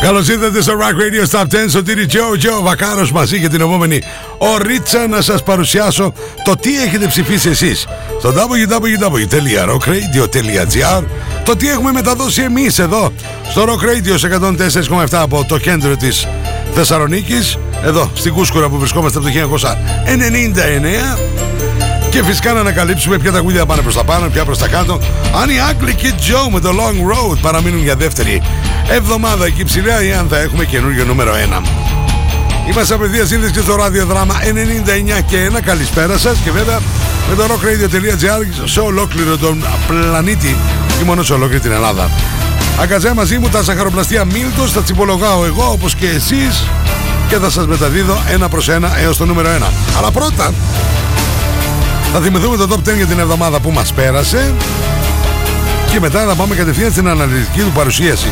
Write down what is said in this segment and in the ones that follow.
Καλώς ήρθατε στο Rock Radio Stop 10 στο τύρι Τζο Τζο Βακάρος μαζί και την επόμενη ωρίτσα να σας παρουσιάσω το τι έχετε ψηφίσει εσείς. Στο www.rockradio.gr το τι έχουμε μεταδώσει εμείς εδώ στο Rock Radio σε 104,7 από το κέντρο της Θεσσαλονίκης, εδώ στην Κούσκουρα που βρισκόμαστε από το 1999 και φυσικά να ανακαλύψουμε ποια τραγούδια πάνε προς τα πάνω, ποια προς τα κάτω. Αν οι Άγγλοι και Joe με το Long Road παραμείνουν για δεύτερη εβδομάδα εκεί ψηλά ή αν θα έχουμε καινούριο νούμερο 1. Είμαστε απευθεία σύνδεση και στο ραδιοδράμα 99 και 1. Καλησπέρα σας και βέβαια με το rockradio.gr σε ολόκληρο τον πλανήτη και μόνο σε ολόκληρη την Ελλάδα. Αγκαζέ μαζί μου τα σαχαροπλαστεία Μίλτος, τα τσιπολογάω εγώ όπως και εσείς και θα σας μεταδίδω ένα προς ένα έως το νούμερο 1. Αλλά πρώτα θα θυμηθούμε το top 10 για την εβδομάδα που μας πέρασε και μετά θα πάμε κατευθείαν στην αναλυτική του παρουσίαση.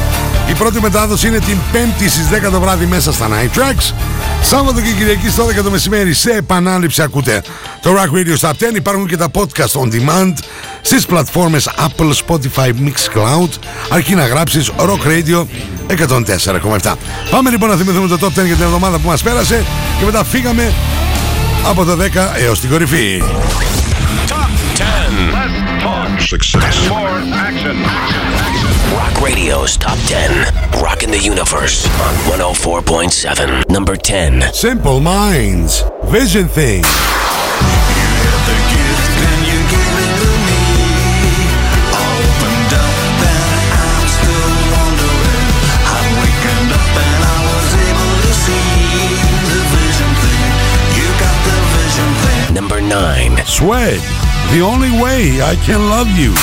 Η πρώτη μετάδοση είναι την 5η στις 10 το βράδυ μέσα στα Night Tracks. Σάββατο και Κυριακή στο 12 το μεσημέρι σε επανάληψη ακούτε το Rock Radio Stop 10. Υπάρχουν και τα podcast on demand στις πλατφόρμες Apple, Spotify, Mixcloud αρκεί να γράψεις Rock Radio 104,7. Πάμε λοιπόν να θυμηθούμε το top 10 για την εβδομάδα που μας πέρασε και μετά φύγαμε από το 10 έως την κορυφή. Top 10. Less talk. Success. And more action. Rock Radio's Top 10. Rocking the Universe on 104.7. Number 10. Simple Minds. Vision Thing. 9. The only way I can love you.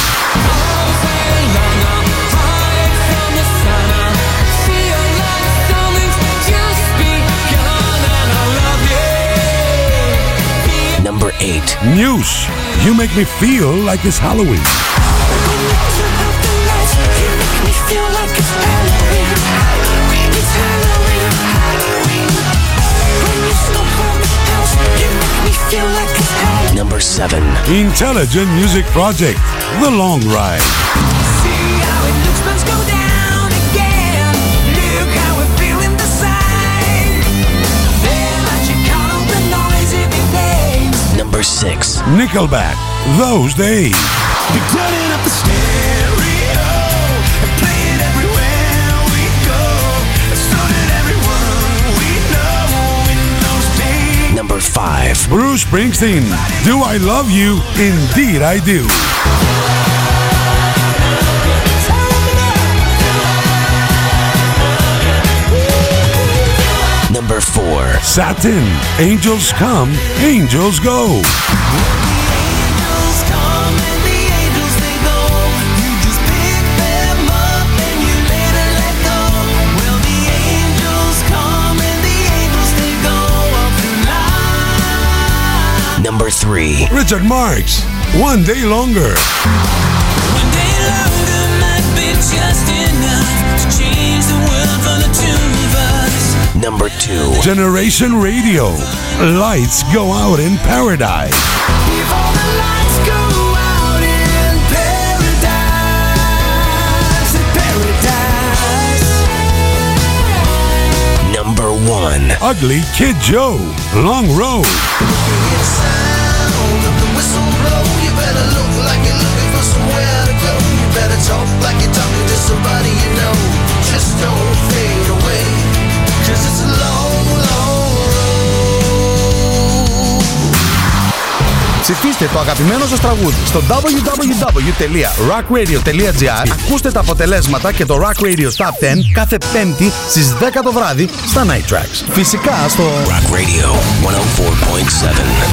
Number 8. News. You make me feel like it's Halloween. Number 7. Intelligent Music Project. The Long Ride. Number 6. Nickelback. Those days. Bruce Springsteen. Do I love you? Indeed I do. Number 4. Satin. Angels come, angels go. three. Richard Marks, One Day Longer. One day longer might be just enough to change the world for the two of us. Number two. Generation Radio, Lights Go Out in Paradise. one. Ugly Kid Joe, Long Road. Ψηφίστε το αγαπημένο σας τραγούδι στο www.rockradio.gr Ακούστε τα αποτελέσματα και το Rock Radio Top 10 κάθε πέμπτη στις 10 το βράδυ στα Night Tracks. Φυσικά στο Rock Radio 104.7.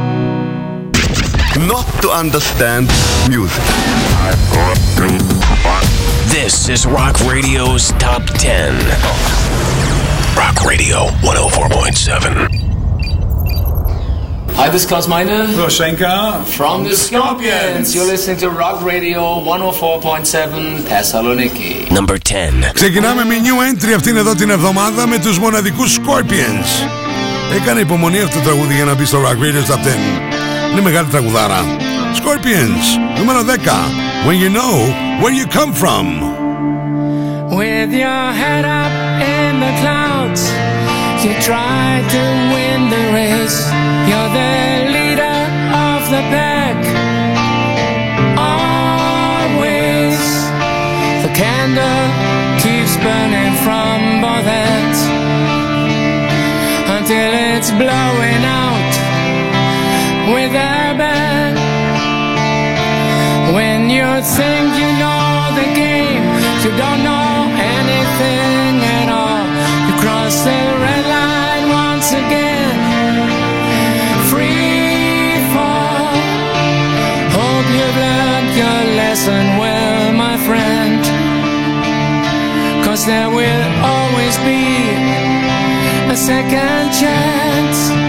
Not to understand music. This is Rock Radio's Top 10. Rock Radio 104.7. Hi, this is Klaus Meine Roshenka from the Scorpions. You're listening to Rock Radio 104.7 Thessaloniki. Number 10. Ξεκινάμε με new entry αυτήν εδώ την εβδομάδα με τους μοναδικούς Scorpions. Έκανε υπομονή αυτό το τραγούδι για να μπει στο Rock Radio Top 10. Είναι μεγάλη τραγουδάρα. Scorpions, νούμερο 10. When you know where you come from. With your head up in the clouds, you try to win the race. You're the leader of the pack. Always, the candle keeps burning from both ends until it's blowing out with a bang. When you think you know the game, you don't know anything at all. You cross the red line once again. Free fall. Hope you've learned your lesson well, my friend. Cause there will always be a second chance.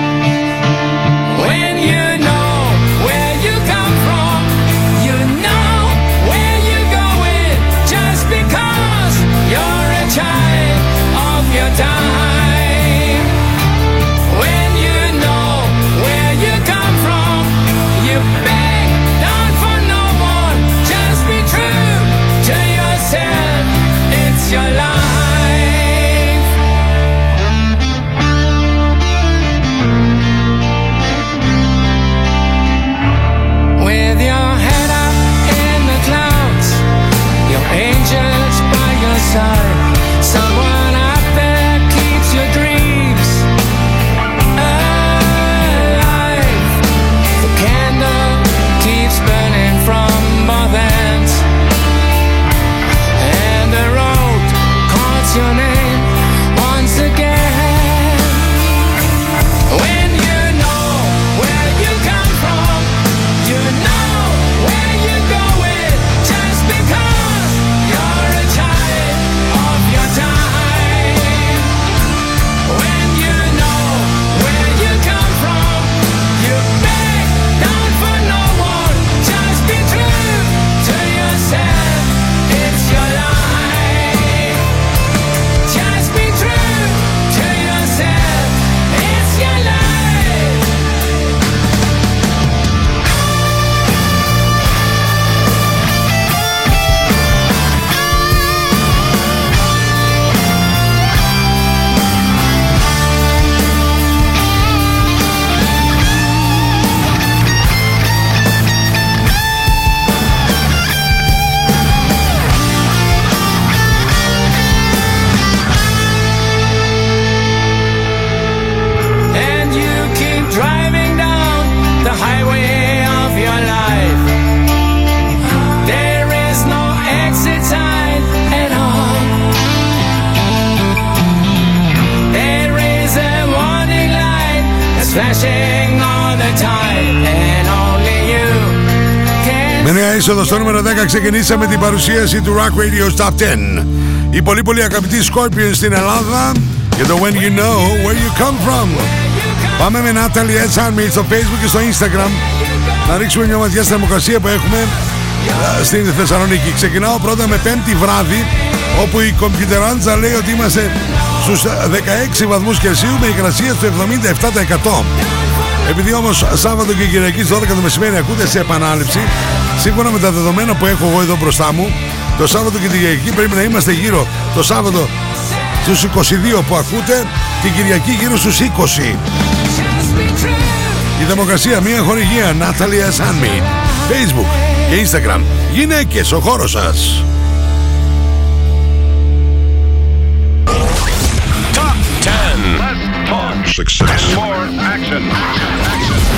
Can. Με νέα είσοδο στο νούμερο 10 ξεκινήσαμε την παρουσίαση του Rock Radio Top 10. Οι πολύ πολύ αγαπητοί Scorpions στην Ελλάδα για το When You Know Where You Come From. Πάμε με Natalie Edge Army στο Facebook και στο Instagram να ρίξουμε μια ματιά στη θερμοκρασία που έχουμε ε, στην Θεσσαλονίκη. Ξεκινάω πρώτα με πέμπτη βράδυ όπου η κομπιουτεράντζα λέει ότι είμαστε στους ε, 16 βαθμούς Κελσίου με υγρασία στο 77%. Επειδή όμως Σάββατο και Κυριακή στις 12 το μεσημέρι ακούτε σε επανάληψη, σύμφωνα με τα δεδομένα που έχω εγώ εδώ μπροστά μου, το Σάββατο και την Κυριακή πρέπει να είμαστε γύρω το Σάββατο στους 22 που ακούτε, την Κυριακή γύρω στους 20. Η Δημοκρασία, μια χορηγία, Natalia Sunmead, Facebook και Instagram. Γυναίκες, ο χώρος σας. Success. And more action.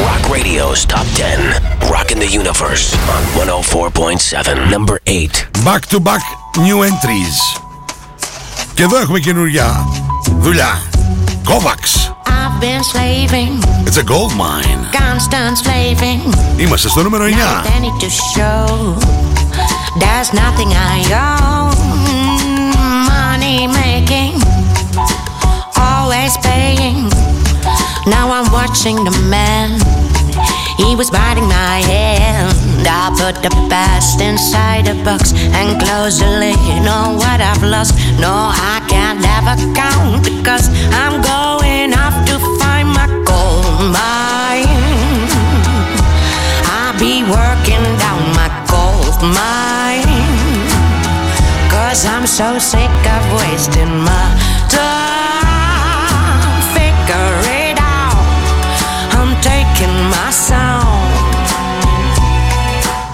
Rock Radio's Top 10. Rocking the Universe on 104.7. Number 8. Back to back new entries. Και εδώ έχουμε καινούργια δουλειά. Kovacs. I've been slaving, It's a gold mine. constant slaving. Είμαστε στο νούμερο 9. Now they need to show. There's nothing I own. Money making, always paying. Now I'm watching the man. He was biting my hand. I put the past inside a box and close the lid on what I've lost. No, I can't ever count because I'm going off to find my gold mine. I'll be working down my gold mine. Cause I'm so sick of wasting my time. Sound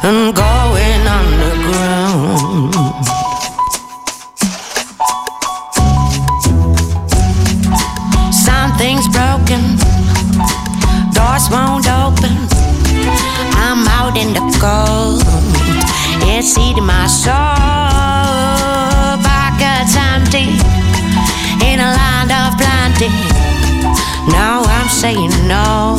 and going underground. Something's broken, doors won't open. I'm out in the cold, it's eating my soul. Pockets empty in a land of plenty. Now I'm saying no.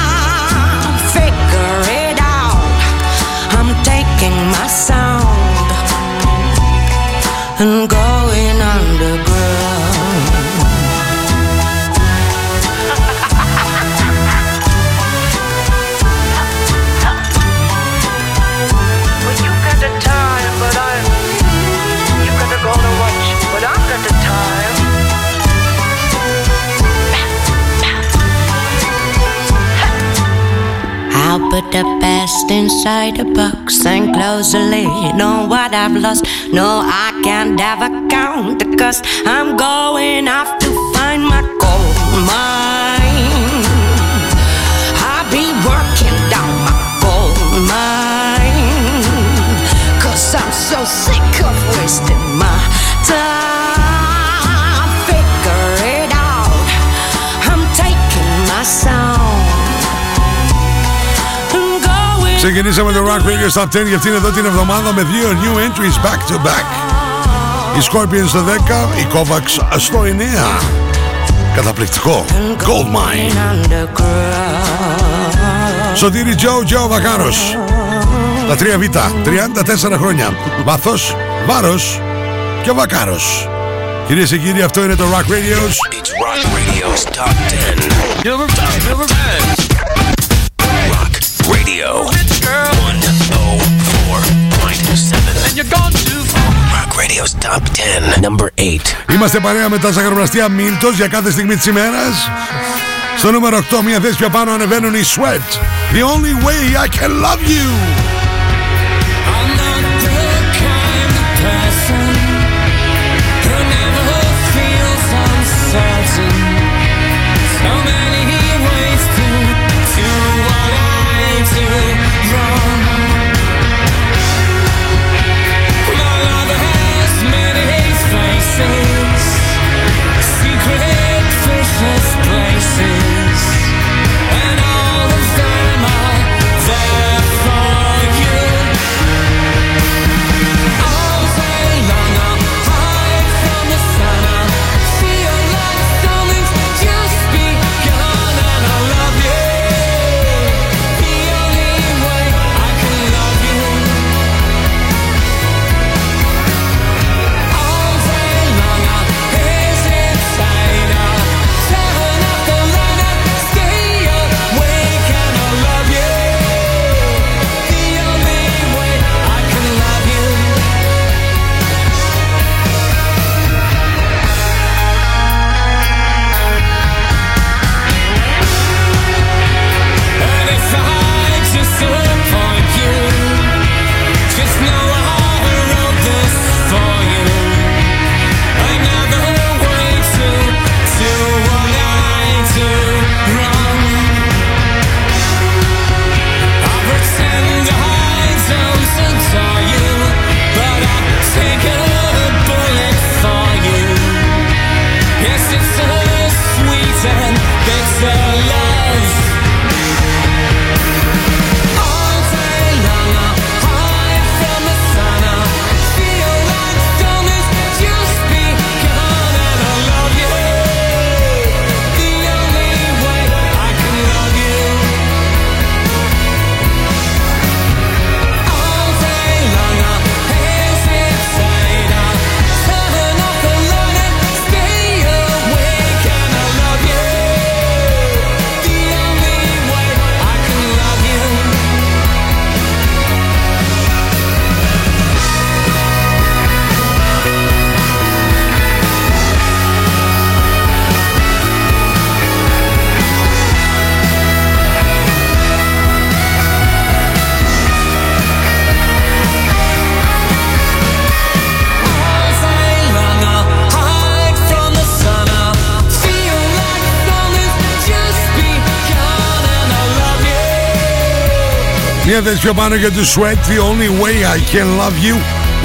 And going underground. Well, you got the time, but I'm. You got the golden watch, but I got the time. I'll put the best inside a box and close the lid on what I've lost. No, I can't ever count the cost. I'm going off to find my gold mine. I'll be working down my gold mine. Cause I'm so sick of wasting my time. Figure it out. I'm taking my sound. Ξεκινήσαμε το Rock Radio Top 10 για αυτήν εδώ την εβδομάδα με δύο new entries back to back. Οι Scorpions στο 10, οι Kovacs στο 9. Καταπληκτικό. Gold Mine. Σωτήρι Τζο, Τζο Βακάρος. Τα 3 Β, 34 χρόνια. Βάθος, βάρος και βακάρος. Κυρίες και κύριοι, αυτό είναι το Rock Radio's It's Rock Radio's Top 10. Number 10. Number 10. Rock Radio 104.7. And you're gone too far. Rock Radio's Top 10. Number 8. Είμαστε παρέα με τα ζαχαροπλαστεία Μίλτος για κάθε στιγμή της ημέρας. Στο νούμερο 8, μια θέση πιο πάνω ανεβαίνουν οι Sweat. The only way I can love you. Μια θέση πιο πάνω για τους Sweat, The Only Way I Can Love You.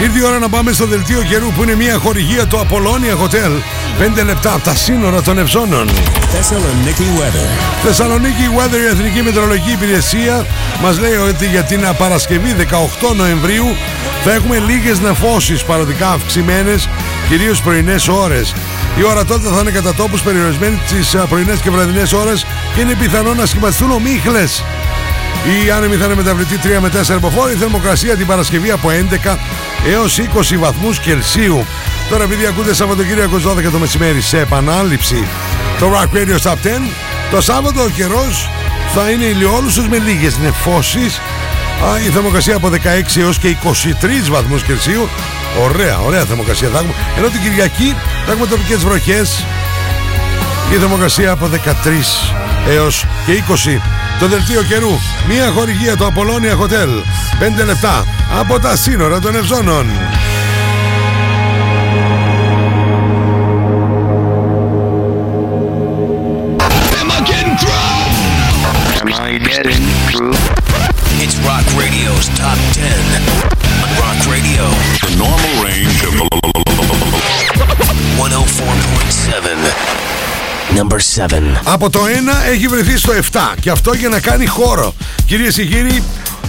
Ήρθε η ώρα να πάμε στο δελτίο καιρού που είναι μια χορηγία του Apollonia Hotel. 5 λεπτά από τα σύνορα των Ευζώνων. Thessaloniki weather. Θεσσαλονίκη Weather, η Εθνική Μετεωρολογική Υπηρεσία, μας λέει ότι για την Παρασκευή 18 Νοεμβρίου θα έχουμε λίγες νεφώσεις παροδικά αυξημένες, κυρίως πρωινές ώρες. Η ορατότητα θα είναι κατά τόπους περιορισμένη τις α, πρωινές και βραδινές ώρες και είναι πιθανό να σχηματιστούν ομίχλες. Η άνεμη θα είναι μεταβλητή 3 με 4 υποφόρη, η θερμοκρασία την Παρασκευή από 11 έως 20 βαθμούς Κελσίου. Τώρα επειδή ακούτε Σαββατοκύριακος 12 το μεσημέρι σε επανάληψη το Rock Radio Top 10, το Σάββατο ο καιρός θα είναι ηλιόλουσος με λίγες νεφώσεις. Α, η θερμοκρασία από 16 έως και 23 βαθμούς Κελσίου. Ωραία, ωραία θερμοκρασία θα έχουμε. Ενώ την Κυριακή θα έχουμε τοπικές βροχές. Η θερμοκρασία από 13 έως και 20. Το δελτίο καιρού. Μία χορηγία το Apollonia Hotel. 5 λεπτά από τα σύνορα των Ευζώνων. It's Rock Radio's Top Number 7. Από το 1 έχει βρεθεί στο 7 και αυτό για να κάνει χώρο. Κυρίες και κύριοι,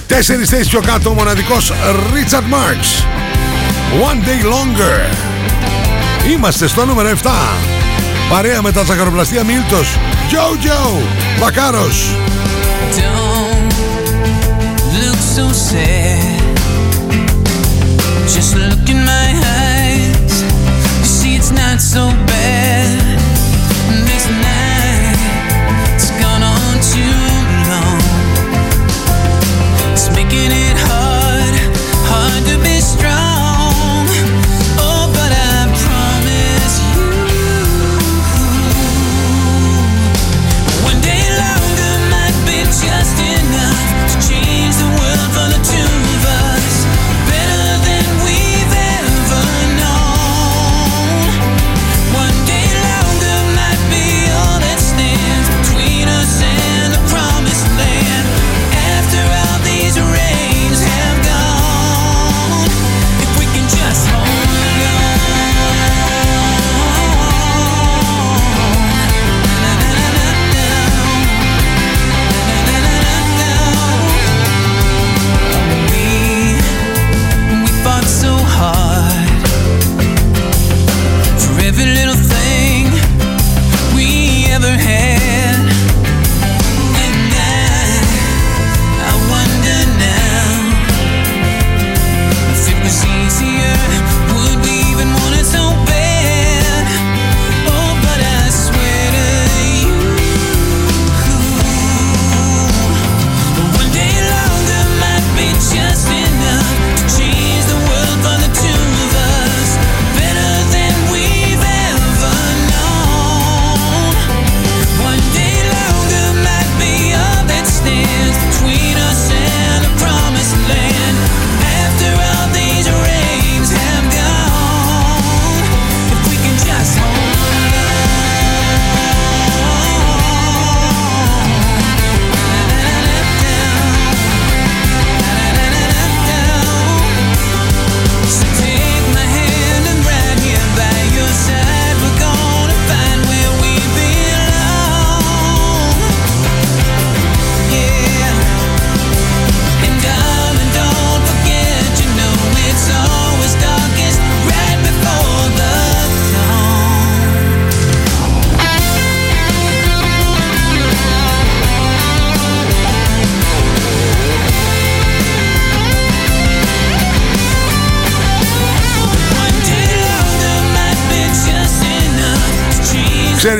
τέσσερις θέσεις πιο κάτω ο μοναδικός Richard Marx. One day longer. Είμαστε στο νούμερο 7. Παρέα με τα ζαχαροπλαστεία Μίλτος, Jojo, Βακάρος. Don't look so sad. Just look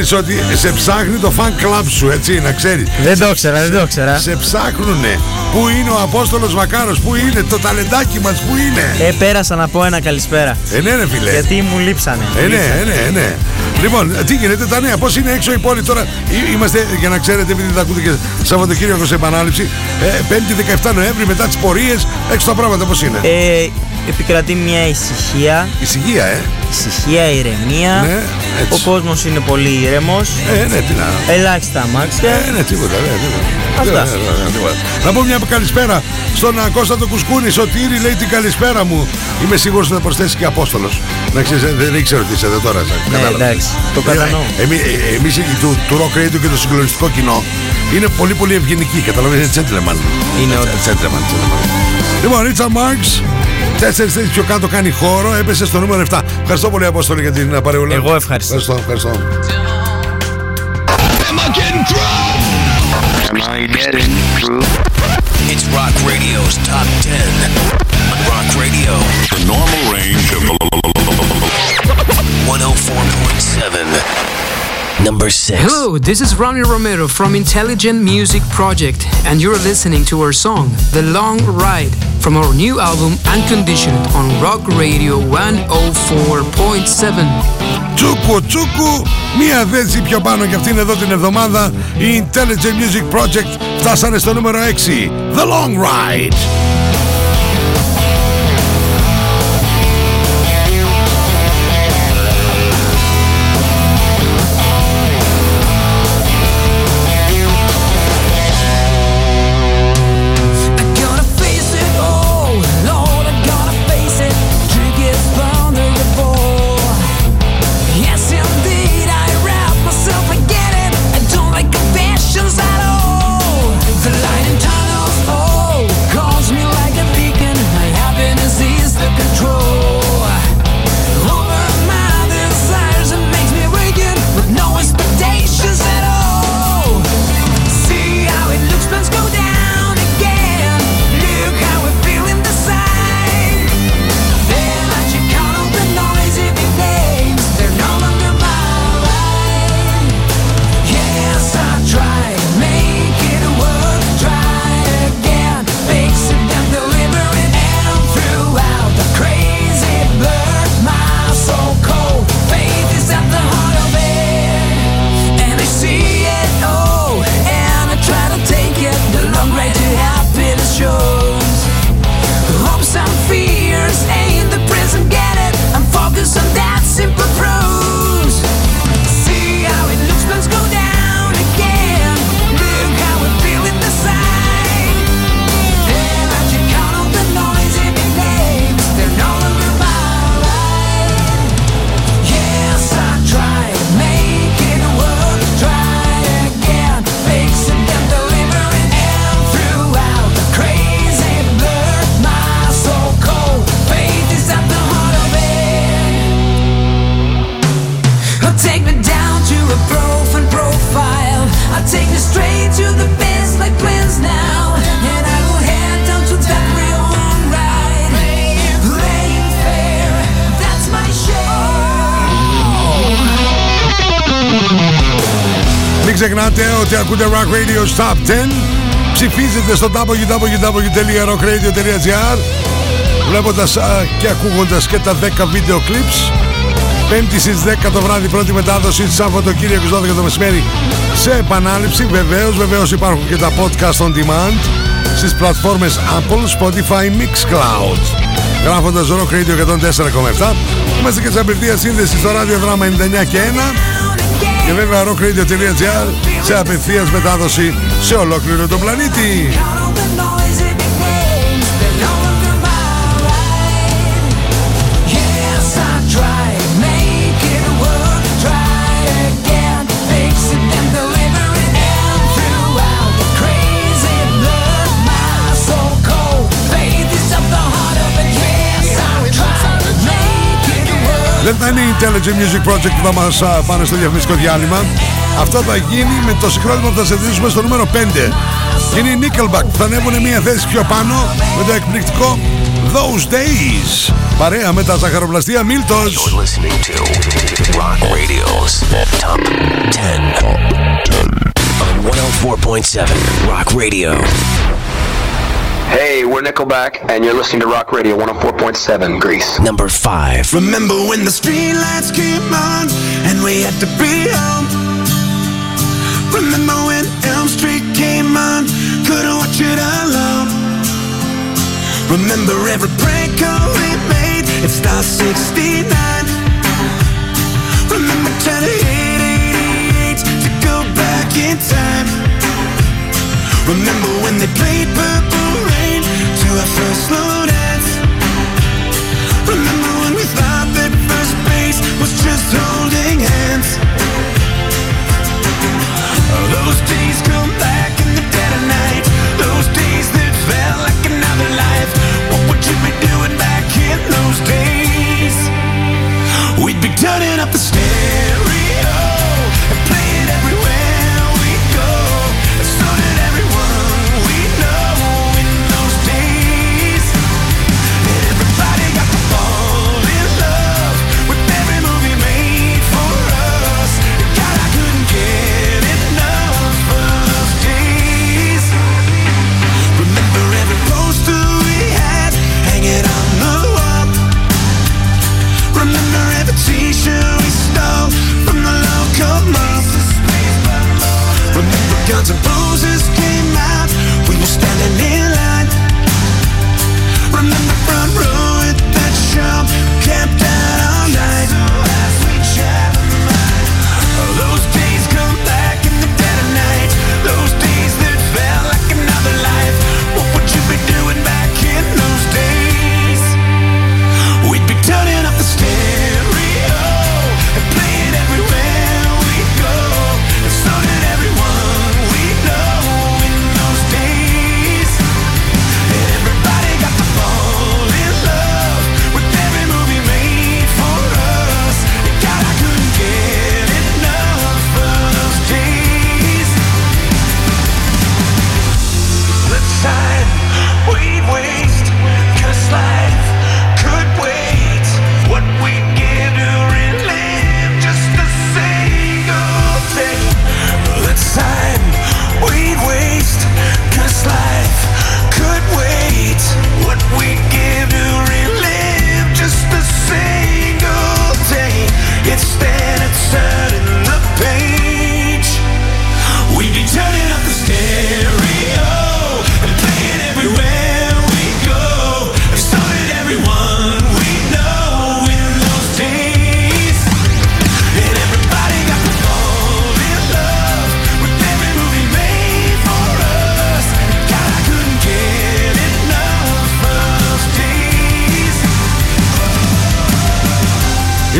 Ξέρεις ότι σε ψάχνει το fan club σου, έτσι, να ξέρεις. Δεν το ήξερα, δεν το ήξερα. Σε ψάχνουνε. Πού είναι ο Απόστολος Βακάρος, πού είναι το ταλεντάκι μας, πού είναι; Ε, πέρασα να πω ένα καλησπέρα. Ε, ναι, ρε φίλε. Γιατί μου λείψανε. Ε, ναι, ε, ναι, ε, ναι. Λοιπόν, τι γίνεται, τα νέα, πώς είναι έξω η πόλη τώρα; Εί- Είμαστε, για να ξέρετε, επειδή τα ακούτε και Σαββατοκύριακο σε επανάληψη, ε, 5η 17 Νοέμβρη μετά τις πορείες, έξω τα πράγματα πώς είναι; Ε, επικρατεί μια ησυχία. Ησυχία, ε. Ησυχία, ηρεμία. Ναι, έτσι. Ο κόσμος είναι πολύ ήρεμος. Ε, ναι, τι να. Ελάχιστα αμάξια. Ε, ναι, τίποτα, ναι, τίποτα. Αυτά. Ναι, ναι, ναι, τίποτα. Να πω μια καλησπέρα στον α, Κώστα το Κουσκούνη. Σωτήρη λέει την καλησπέρα μου. Είμαι σίγουρος ότι θα προσθέσει και Απόστολος. Να ξέρεις, ε, δεν ήξερα ότι είσαι εδώ τώρα. σε- Ναι, κατάλαβα. εντάξει, το κατανοώ. Εμείς εμείς, οι- του, του Rock Radio και το συγκλονιστικό κοινό είναι πολύ πολύ ευγενικοί. Καταλαβαίνετε, είναι gentleman. Είναι Ε, όντως. gentleman, gentleman. Λοιπόν, Ρίτσα Μάρξ, τέσσερις θέσει πιο κάτω κάνει χώρο, έπεσε στο νούμερο 7. Ευχαριστώ πολύ, Απόστολη, για την παρεούλα. Εγώ ευχαριστώ. Ευχαριστώ, ευχαριστώ. It's Rock Radio's Top 10 on Rock Radio. The normal range of 104.7. Number 6. Hello, this is Ronnie Romero from Intelligent Music Project, and you're listening to our song, The Long Ride, from our new album, Unconditioned, on Rock Radio 104.7. Τσούκου, τσούκου, μία θέση πιο πάνω και αυτήν εδώ την εβδομάδα η Intelligent Music Project φτάσανε στο νούμερο 6 The Long Ride Ακούτε Rock Radio Top 10 Ψηφίζετε στο www.rockradio.gr Βλέποντας α, και ακούγοντας και τα 10 βίντεο clips. Πέμπτη στις 10 το βράδυ πρώτη μετάδοση Σαββατοκύριακο 12 το μεσημέρι. Σε επανάληψη βεβαίως βεβαίως υπάρχουν και τα podcast on demand στις πλατφόρμες Apple, Spotify, Mixcloud. Γράφοντας Rock Radio 104,7 είμαστε και σε απευθείας σύνδεση στο ραδιοδράμα 99 και 1 και βέβαια rockradio.gr σε απευθείας μετάδοση σε ολόκληρο τον πλανήτη. Work. Δεν θα είναι η Intelligent Music Project που θα μας α, πάνε στο διαφημιστικό διάλειμμα. Αυτό θα γίνει με το συγκρότημα που θα σε στο νούμερο 5. Και είναι η Nickelback που θα ανέβουν μια θέση πιο πάνω με το εκπληκτικό Those Days. Παρέα με τα ζαχαροπλαστεία Μίλτος. You're listening to Rock Radio's Top 10 on 104.7 Rock Radio. Hey, we're Nickelback, and you're listening to Rock Radio 104.7 Greece. Number 5. Remember when the streetlights came on and we had to be home? Remember when Elm Street came on, couldn't watch it alone? Remember every prank call we It's not 69. Remember turning 88 to go back in time. Remember when they played Purple Rain to our first slow dance. Remember when we thought that first base was just holding hands. Those days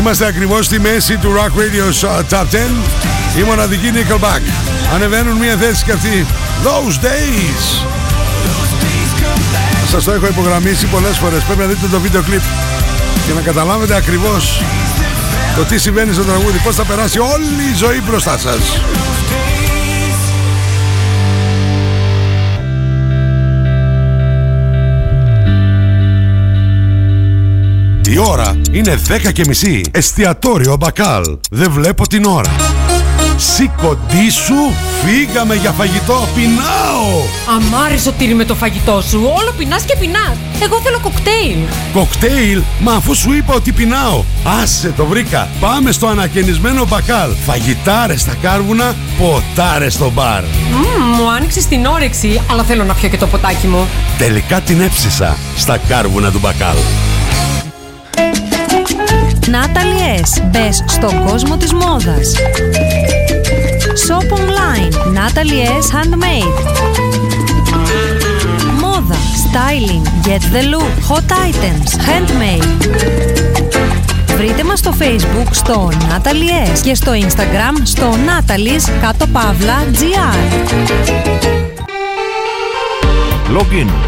Είμαστε ακριβώς στη μέση του Rock Radio Top 10 Η μοναδική Nickelback. Ανεβαίνουν μια θέση και αυτή. Those Days. Σας το έχω υπογραμμίσει πολλές φορές. Πρέπει να δείτε το βίντεο κλιπ Και να καταλάβετε ακριβώς Το τι συμβαίνει στο τραγούδι Πώς θα περάσει όλη η ζωή μπροστά σας Η ώρα είναι 10 και μισή. Εστιατόριο Μπακάλ. Δεν βλέπω την ώρα. Σηκωτή σου, φύγαμε για φαγητό. Πεινάω! Αμάρι σωτήρι με το φαγητό σου. Όλο πεινάς και πεινάς. Εγώ θέλω κοκτέιλ. Κοκτέιλ, μα αφού σου είπα ότι πεινάω. Άσε το βρήκα. Πάμε στο ανακαινισμένο μπακάλ. Φαγητάρες στα κάρβουνα, ποτάρες στο μπαρ. Μμμ, μου άνοιξε την όρεξη, αλλά θέλω να πιω και το ποτάκι μου. Τελικά την έψισα στα κάρβουνα του μπακάλ. Natalie S. Μπες στον κόσμο της μόδας. Shop online. Natalie S. Handmade. Μόδα. Styling. Get the look. Hot items. Handmade. Βρείτε μας στο facebook στο Natalie S. και στο instagram στο Natalie's κάτω παύλα GR. Login,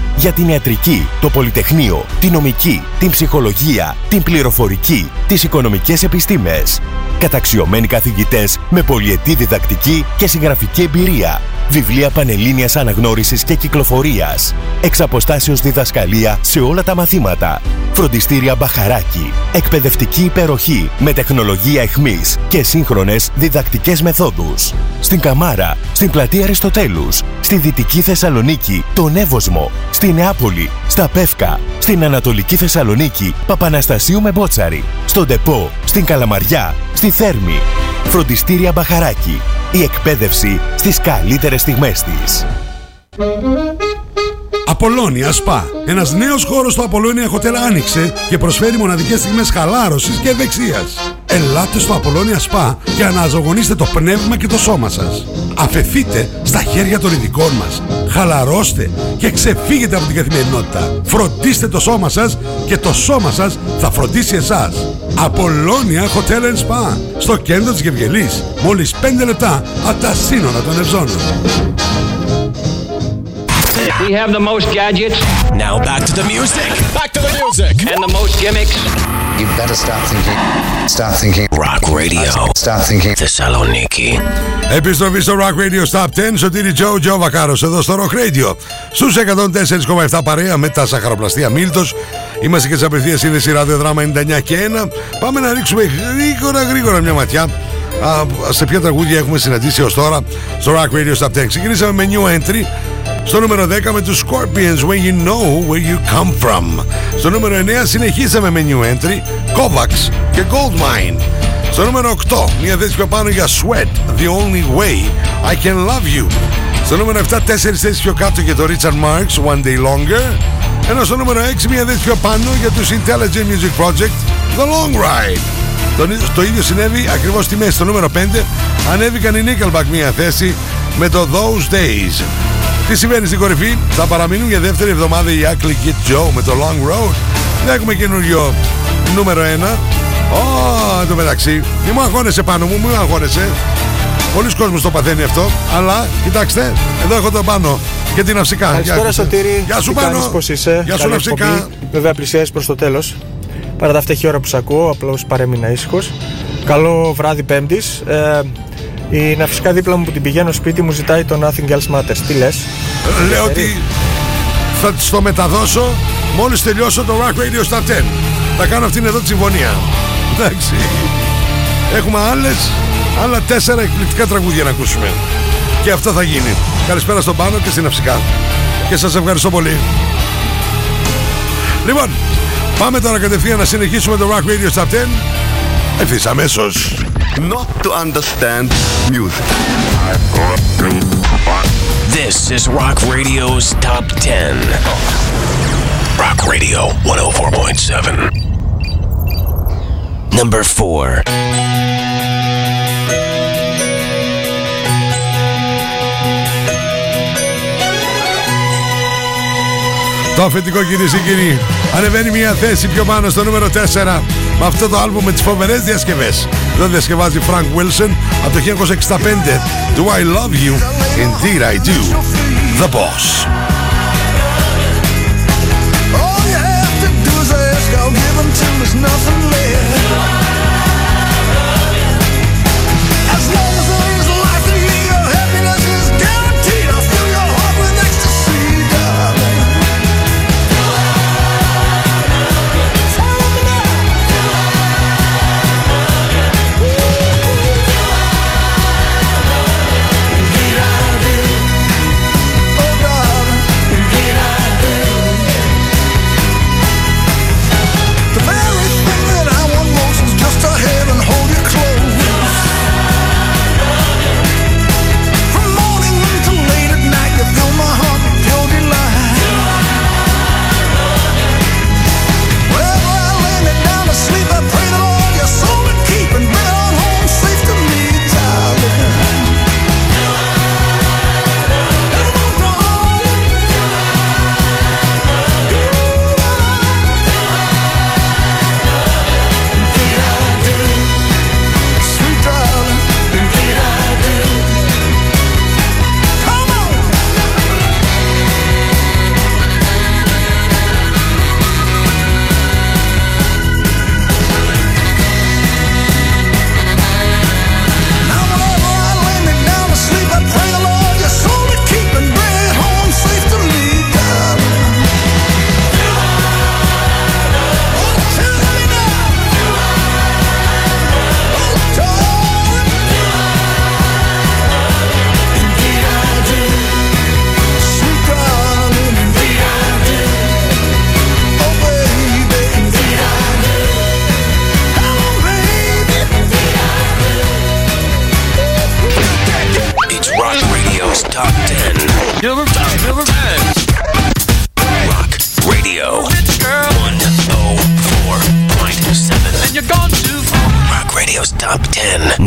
Για την ιατρική, το πολυτεχνείο, την νομική, την ψυχολογία, την πληροφορική, τις οικονομικές επιστήμες. Καταξιωμένοι καθηγητές με πολυετή διδακτική και συγγραφική εμπειρία. Βιβλία πανελλήνιας αναγνώρισης και κυκλοφορίας. Εξ αποστάσεως διδασκαλία σε όλα τα μαθήματα. Φροντιστήρια Μπαχαράκι. Εκπαιδευτική υπεροχή με τεχνολογία εχμής και σύγχρονες διδακτικές μεθόδους. Στην Καμάρα, στην πλατεία Αριστοτέλους, στη Δυτική Θεσσαλονίκη, τον Εύωσμο, στη Νεάπολη, στα Πεύκα, στην Ανατολική Θεσσαλονίκη, Παπαναστασίου με Μπότσαρη, στον Τεπό, στην Καλαμαριά, στη Θέρμη. Φροντιστήρια Μπαχαράκι. Η εκπαίδευση στις καλύτερες στιγμές της. Απολώνια Σπα. Ένας νέος χώρος στο Απολώνια Hotel άνοιξε και προσφέρει μοναδικές στιγμές χαλάρωσης και ευεξίας. Ελάτε στο Απολώνια Σπα και αναζωογονήστε το πνεύμα και το σώμα σας. Αφεθείτε στα χέρια των ειδικών μας. Χαλαρώστε και ξεφύγετε από την καθημερινότητα. Φροντίστε το σώμα σας και το σώμα σας θα φροντίσει εσάς. Απολώνια Hotel and Spa. Στο κέντρο της Γευγελής. Μόλις 5 λεπτά από τα σύνορα των Ευζώνων. We have the most gadgets. Now back to the music. Back to the music. And the most gimmicks. You better start thinking. Start thinking. Rock Radio. Start thinking. Θεσσαλονίκη. Επιστροφή στο Rock Radio Stop 10, Σωτήρι Τζο, Τζο Βακάρος εδώ στο Rock Radio. Στους 104,7 παρέα με τα σαχαροπλαστεία Μίλτος. Είμαστε και σε απευθείας σύνδεση ραδιοδράμα 99 και 1. Πάμε να ρίξουμε γρήγορα γρήγορα μια ματιά α, σε ποια τραγούδια έχουμε συναντήσει ως τώρα στο Rock Radio Stop 10. Ξεκινήσαμε με new entry στο νούμερο 10 με τους Scorpions When You Know Where You Come From. Στο νούμερο 9 συνεχίσαμε με new entry Kovacs και Goldmine. Στο νούμερο 8 μια θέση πιο πάνω για Sweat The Only Way I Can Love You. Στο νούμερο 7 τέσσερις θέσεις πιο κάτω για το Richard Marx One Day Longer. Ενώ στο νούμερο 6 μια θέση πιο πάνω για τους Intelligent Music Project The Long Ride. Το, το ίδιο συνέβη ακριβώς στη μέση. Στο νούμερο 5 ανέβηκαν οι Nickelback μια θέση με το Those Days. Τι συμβαίνει στην κορυφή, θα παραμείνουν για δεύτερη εβδομάδα οι Ugly Kid Joe με το Long Road. Δεν έχουμε καινούριο νούμερο 1. Ω, εν τω μεταξύ, μη μου αγχώνεσαι πάνω μου, μη μου αγχώνεσαι. Πολλοί κόσμος το παθαίνει αυτό, αλλά κοιτάξτε, εδώ έχω τον πάνω και την αυσικά. Καλησπέρα Γεια- Σωτήρη. Γεια σου Τι πάνω. κάνεις, πώς είσαι; Γεια σου Καλή ναυσικά. εκπομπή. Βέβαια πλησιάζει προς το τέλος. Παρά τα φτωχή ώρα που σ' ακούω, απλώς παρέμεινα ήσυχος. Καλό βράδυ Πέμπτης. Ε, η ναυσικά δίπλα μου που την πηγαίνω σπίτι μου ζητάει το Nothing Else Matters. Τι λες; Λέω ότι θα της το μεταδώσω μόλις τελειώσω το Rock Radio Stop 10. Θα κάνω αυτήν εδώ τη συμφωνία. Εντάξει. Έχουμε άλλες, άλλα τέσσερα εκπληκτικά τραγούδια να ακούσουμε. Και αυτό θα γίνει. Καλησπέρα στον Πάνο και στην Αυσικά. Και σας ευχαριστώ πολύ. Λοιπόν, πάμε τώρα κατευθείαν να συνεχίσουμε το Rock Radio Stop 10. Ευθύς αμέσως. Not to understand music. This is Rock Radio's Top 10. Rock Radio 104.7. Number 4. Το αφεντικό κυρίε και κύριοι ανεβαίνει μια θέση πιο πάνω στο νούμερο 4 με αυτό το άλμπουμ με τις φοβερές διασκευές. Εδώ διασκευάζει Frank Wilson από το 1965 Do I Love You? Indeed I Do. The Boss. All you have to do is ask, I'll give 'em till there's nothing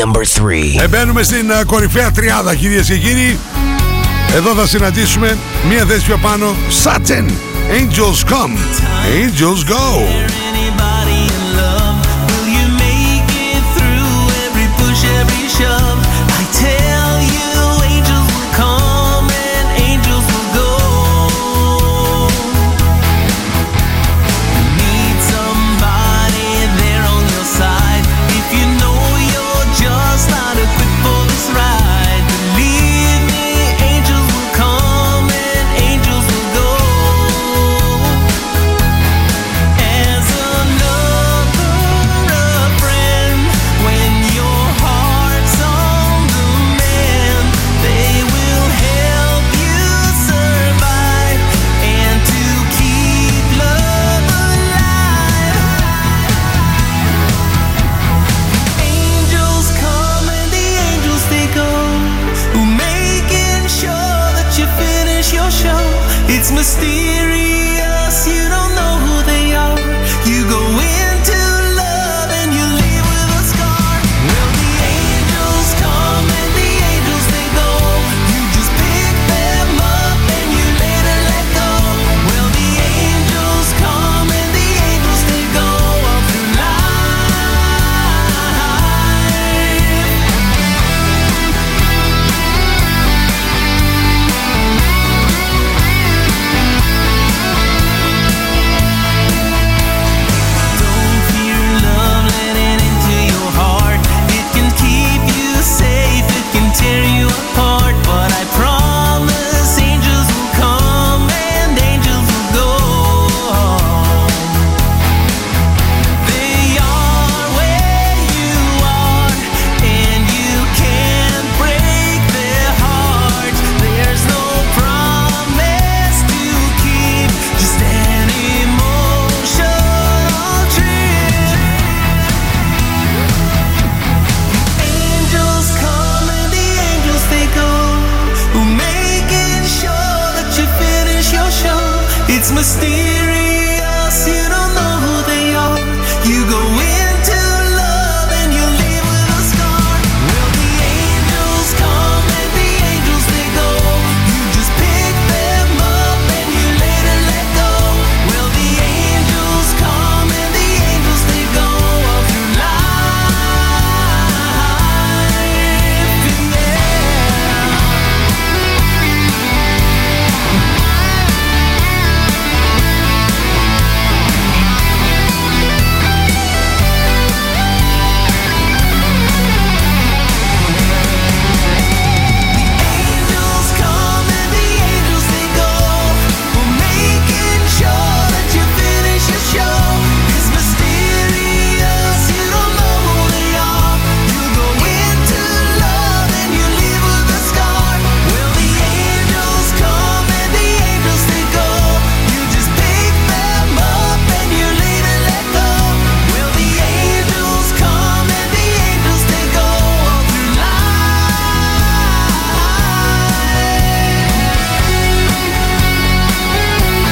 Number 3. Ε, μπαίνουμε στην ε, κορυφαία τριάδα κυρίες και κύριοι. Εδώ θα συναντήσουμε μία θέση πιο πάνω. Satin. Angels come. Angels go.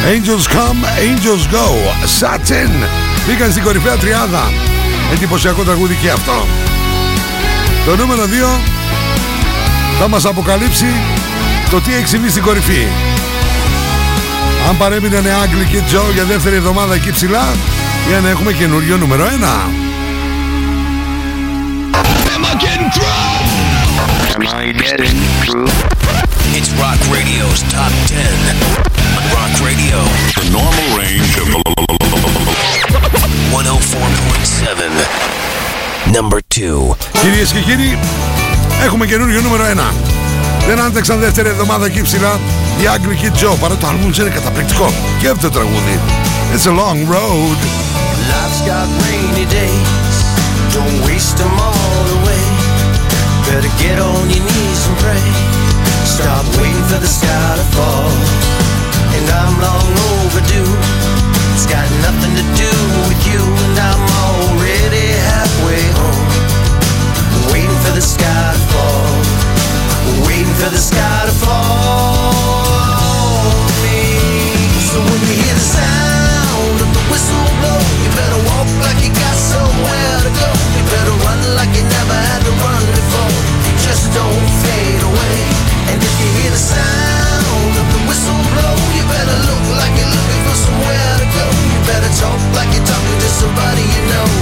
Angels come, angels go. Satin. Μπήκαν στην κορυφαία τριάδα. Εντυπωσιακό τραγούδι και αυτό. Το νούμερο 2 θα μας αποκαλύψει το τι έχει συμβεί στην κορυφή. Αν παρέμεινε Άγγλοι και Τζο για δεύτερη εβδομάδα εκεί ψηλά, για να έχουμε καινούριο νούμερο 1. Am I getting through? Am I getting through? It's Rock Radio's Top 10. On Rock Radio. The normal range of 104.7. Number 2. Κυρίες και κύριοι, έχουμε καινούριο νούμερο 1. Δεν άντεξαν δεύτερη εβδομάδα εκεί ψηλά οι Άγγλοι και Τζο, παρά το άλμπουμ είναι καταπληκτικό. Και αυτό το τραγούδι. It's a long road. Life's got rainy days, don't waste them all away. Better get on your knees and pray. Stop waiting for the sky to fall. And I'm long overdue. It's got nothing to do with you, and I'm already halfway home. Waiting for the sky to fall. Waiting for the sky to fall. So when you hear the sound of the whistle blow, you better walk like you got somewhere to go. You better run like you sound of the whistle blow, you better look somebody you know.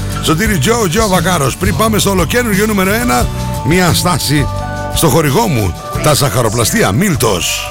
Σωτήρι Joe, Joe Βακάρος. Πριν πάμε στο ολοκένουργιο νούμερο 1 Μια στάση στο χορηγό μου Τα ζαχαροπλαστεία Μίλτος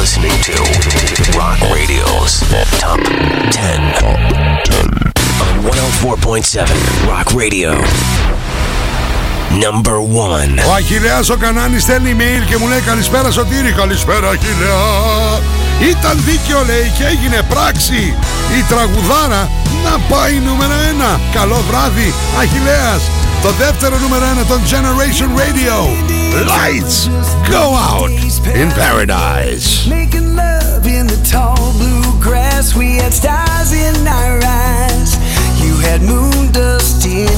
You're listening to Rock Radio's Top 10 on 104.7 Rock Radio. Number 1. Ο Αχιλέας ο Κανάνης στέλνει email και μου λέει Καλησπέρα Σωτήρη, καλησπέρα Αχιλέα Ήταν δίκαιο λέει και έγινε πράξη Η τραγουδάρα να πάει νούμερο 1 Καλό βράδυ Αχιλέας Το δεύτερο νούμερο 1 των Generation Radio Lights go out in paradise Making love in the tall blue grass. We had stars in our eyes. You had moon dust in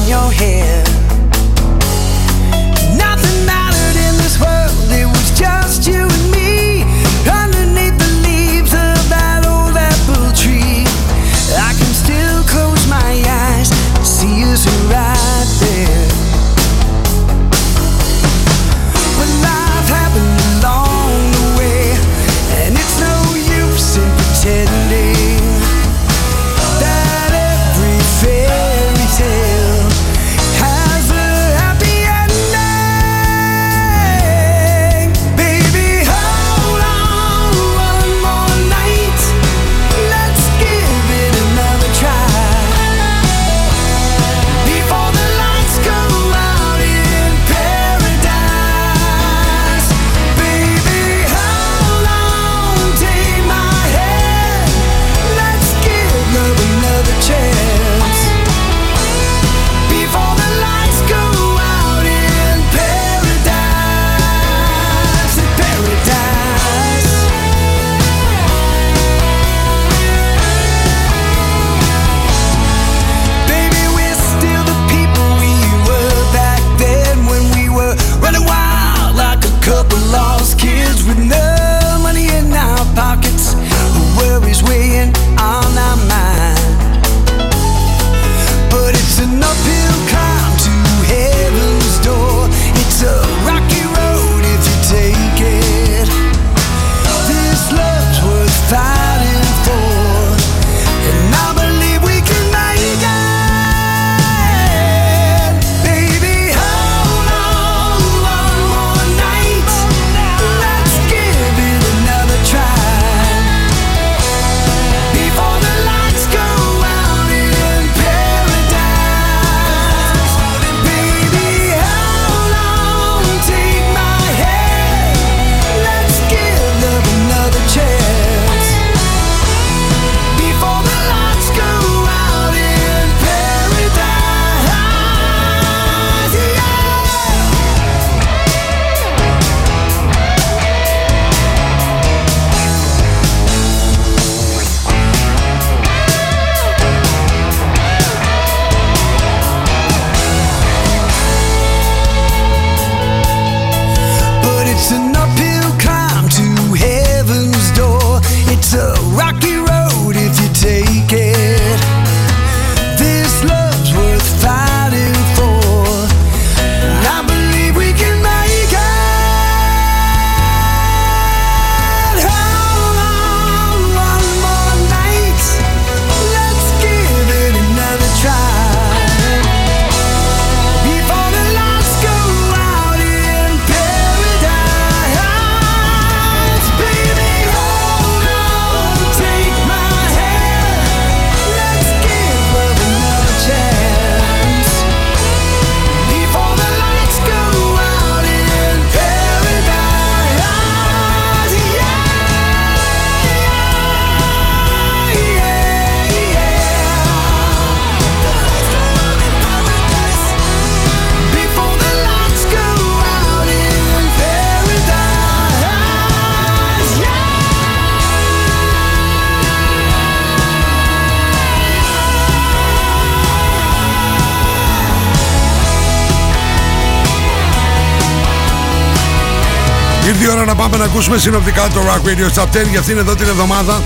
Ήρθε η ώρα να πάμε να ακούσουμε συνοπτικά το Rock Radio Top 10 για αυτήν εδώ την εβδομάδα.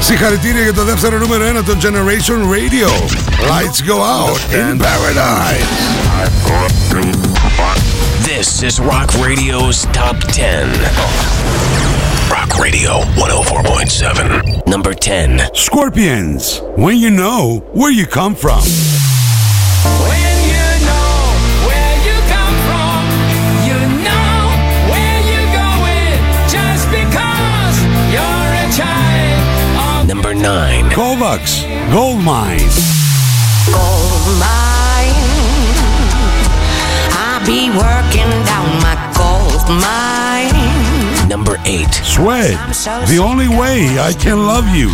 Συγχαρητήρια για το δεύτερο νούμερο 1 των Generation Radio. Lights go out in paradise. This is Rock Radio's Top 10. Rock Radio 104.7. Number 10. Scorpions, when you know where you come from. 9. Kovacs, Gold Mine. gold mine. I be working down my gold mine. Number 8. Sweat, the only way I can love you.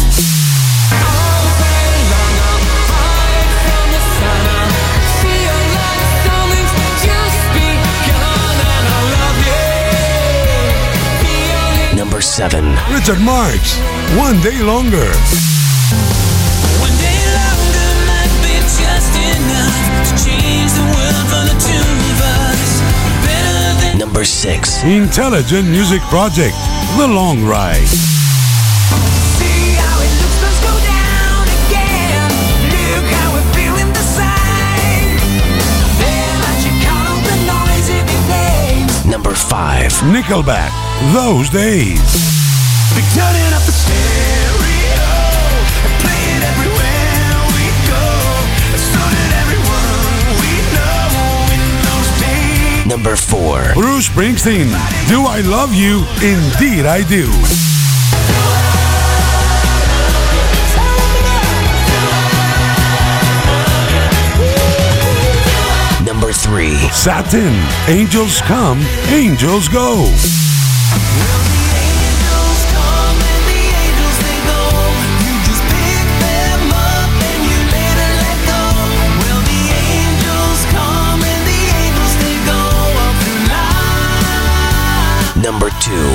Number 7. Richard Marx, one Day Longer. One day longer might be just enough to change the world for the two of us. Number six. Intelligent Music Project, The Long Ride. Number 5. Nickelback, Those Days. Number 4. Bruce Springsteen, Do I Love You? Indeed I Do. Number 3. Satin, Angels Come, Angels Go.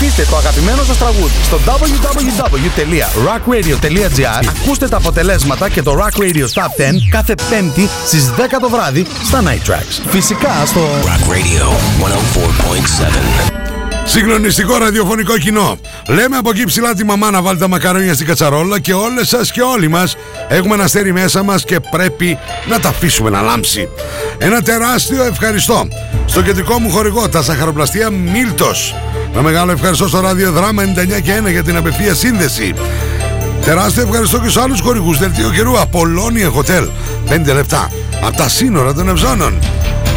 Ψηφίστε το αγαπημένο σας τραγούδι στο www.rockradio.gr Ακούστε τα αποτελέσματα και το Rock Radio Top 10 κάθε πέμπτη στις 10 το βράδυ στα Night Tracks. Φυσικά στο Rock Radio 104.7. Συγκλονιστικό ραδιοφωνικό κοινό. Λέμε από εκεί ψηλά τη μαμά να βάλει τα μακαρόνια στην κατσαρόλα και όλες σας και όλοι μας έχουμε ένα αστέρι μέσα μας και πρέπει να τα αφήσουμε να λάμψει. Ένα τεράστιο ευχαριστώ στο κεντρικό μου χορηγό, τα σαχαροπλαστεία Μίλτος. Ένα μεγάλο ευχαριστώ στο ράδιο Δράμα 99 και 1 για την απευθεία σύνδεση. Τεράστιο ευχαριστώ και στους άλλους χορηγούς. Δελτίο καιρού Απολώνια Hotel. 5 λεπτά. Από τα σύνορα των Ευζώνων.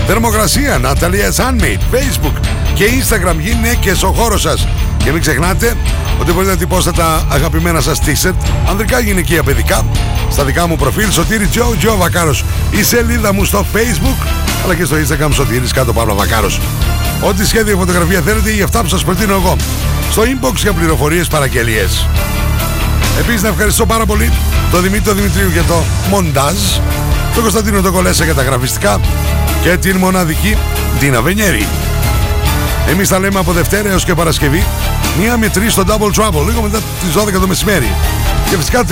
Θερμοκρασία Natalia Sunmade Facebook και Instagram γυναίκες ο χώρος σας. Και μην ξεχνάτε ότι μπορείτε να τυπώσετε τα αγαπημένα σας t-shirt. Ανδρικά γυναικεία παιδικά. Στα δικά μου προφίλ Σωτήρι Τζο Τζο Βακάρος. Η σελίδα μου στο Facebook αλλά και στο Instagram Σωτήρης κάτω Παύλο Βακάρος Ό,τι σχέδιο φωτογραφία θέλετε ή αυτά που σας προτείνω εγώ στο inbox για πληροφορίες παραγγελίες Επίσης να ευχαριστώ πάρα πολύ τον Δημήτρη Δημητρίου για το μοντάζ, τον Κωνσταντίνο τον Κολέσα για τα γραφιστικά και την μοναδική Ντίνα Βενιέρη. Εμείς τα λέμε από Δευτέρα έως και Παρασκευή, μία με τρεις στο Double Trouble, λίγο μετά τις 12 το μεσημέρι. Και φυσικά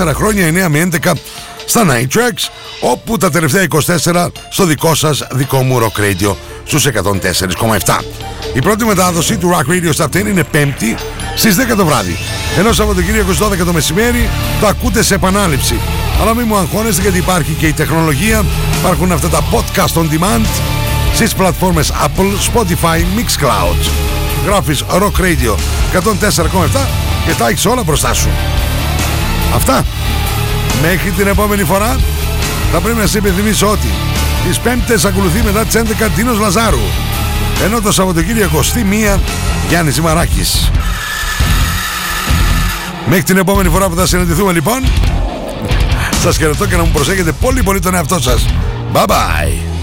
34 χρόνια 9 με 11 στα Night Tracks, όπου τα τελευταία 24 στο δικό σας δικό μου Rock Radio στους 104,7. Η πρώτη μετάδοση του Rock Radio Top 10 είναι πέμπτη στις 10 το βράδυ. Ενώ Σαββατοκύριακος στις 12 το μεσημέρι το ακούτε σε επανάληψη. Αλλά μην μου αγχώνεστε γιατί υπάρχει και η τεχνολογία. Υπάρχουν αυτά τα podcast on demand στις πλατφόρμες Apple, Spotify, Mixcloud. Γράφεις Rock Radio 104,7 και τα έχεις όλα μπροστά σου. Αυτά. Μέχρι την επόμενη φορά θα πρέπει να σε υπενθυμίσω ότι τις πέμπτες ακολουθεί μετά τις 11 Τίνος Λαζάρου ενώ το Σαββατοκύριακο στη μία Γιάννης Ζημαράκης. Μέχρι την επόμενη φορά που θα συναντηθούμε λοιπόν σας χαιρετώ και να μου προσέχετε πολύ πολύ τον εαυτό σας. Bye bye.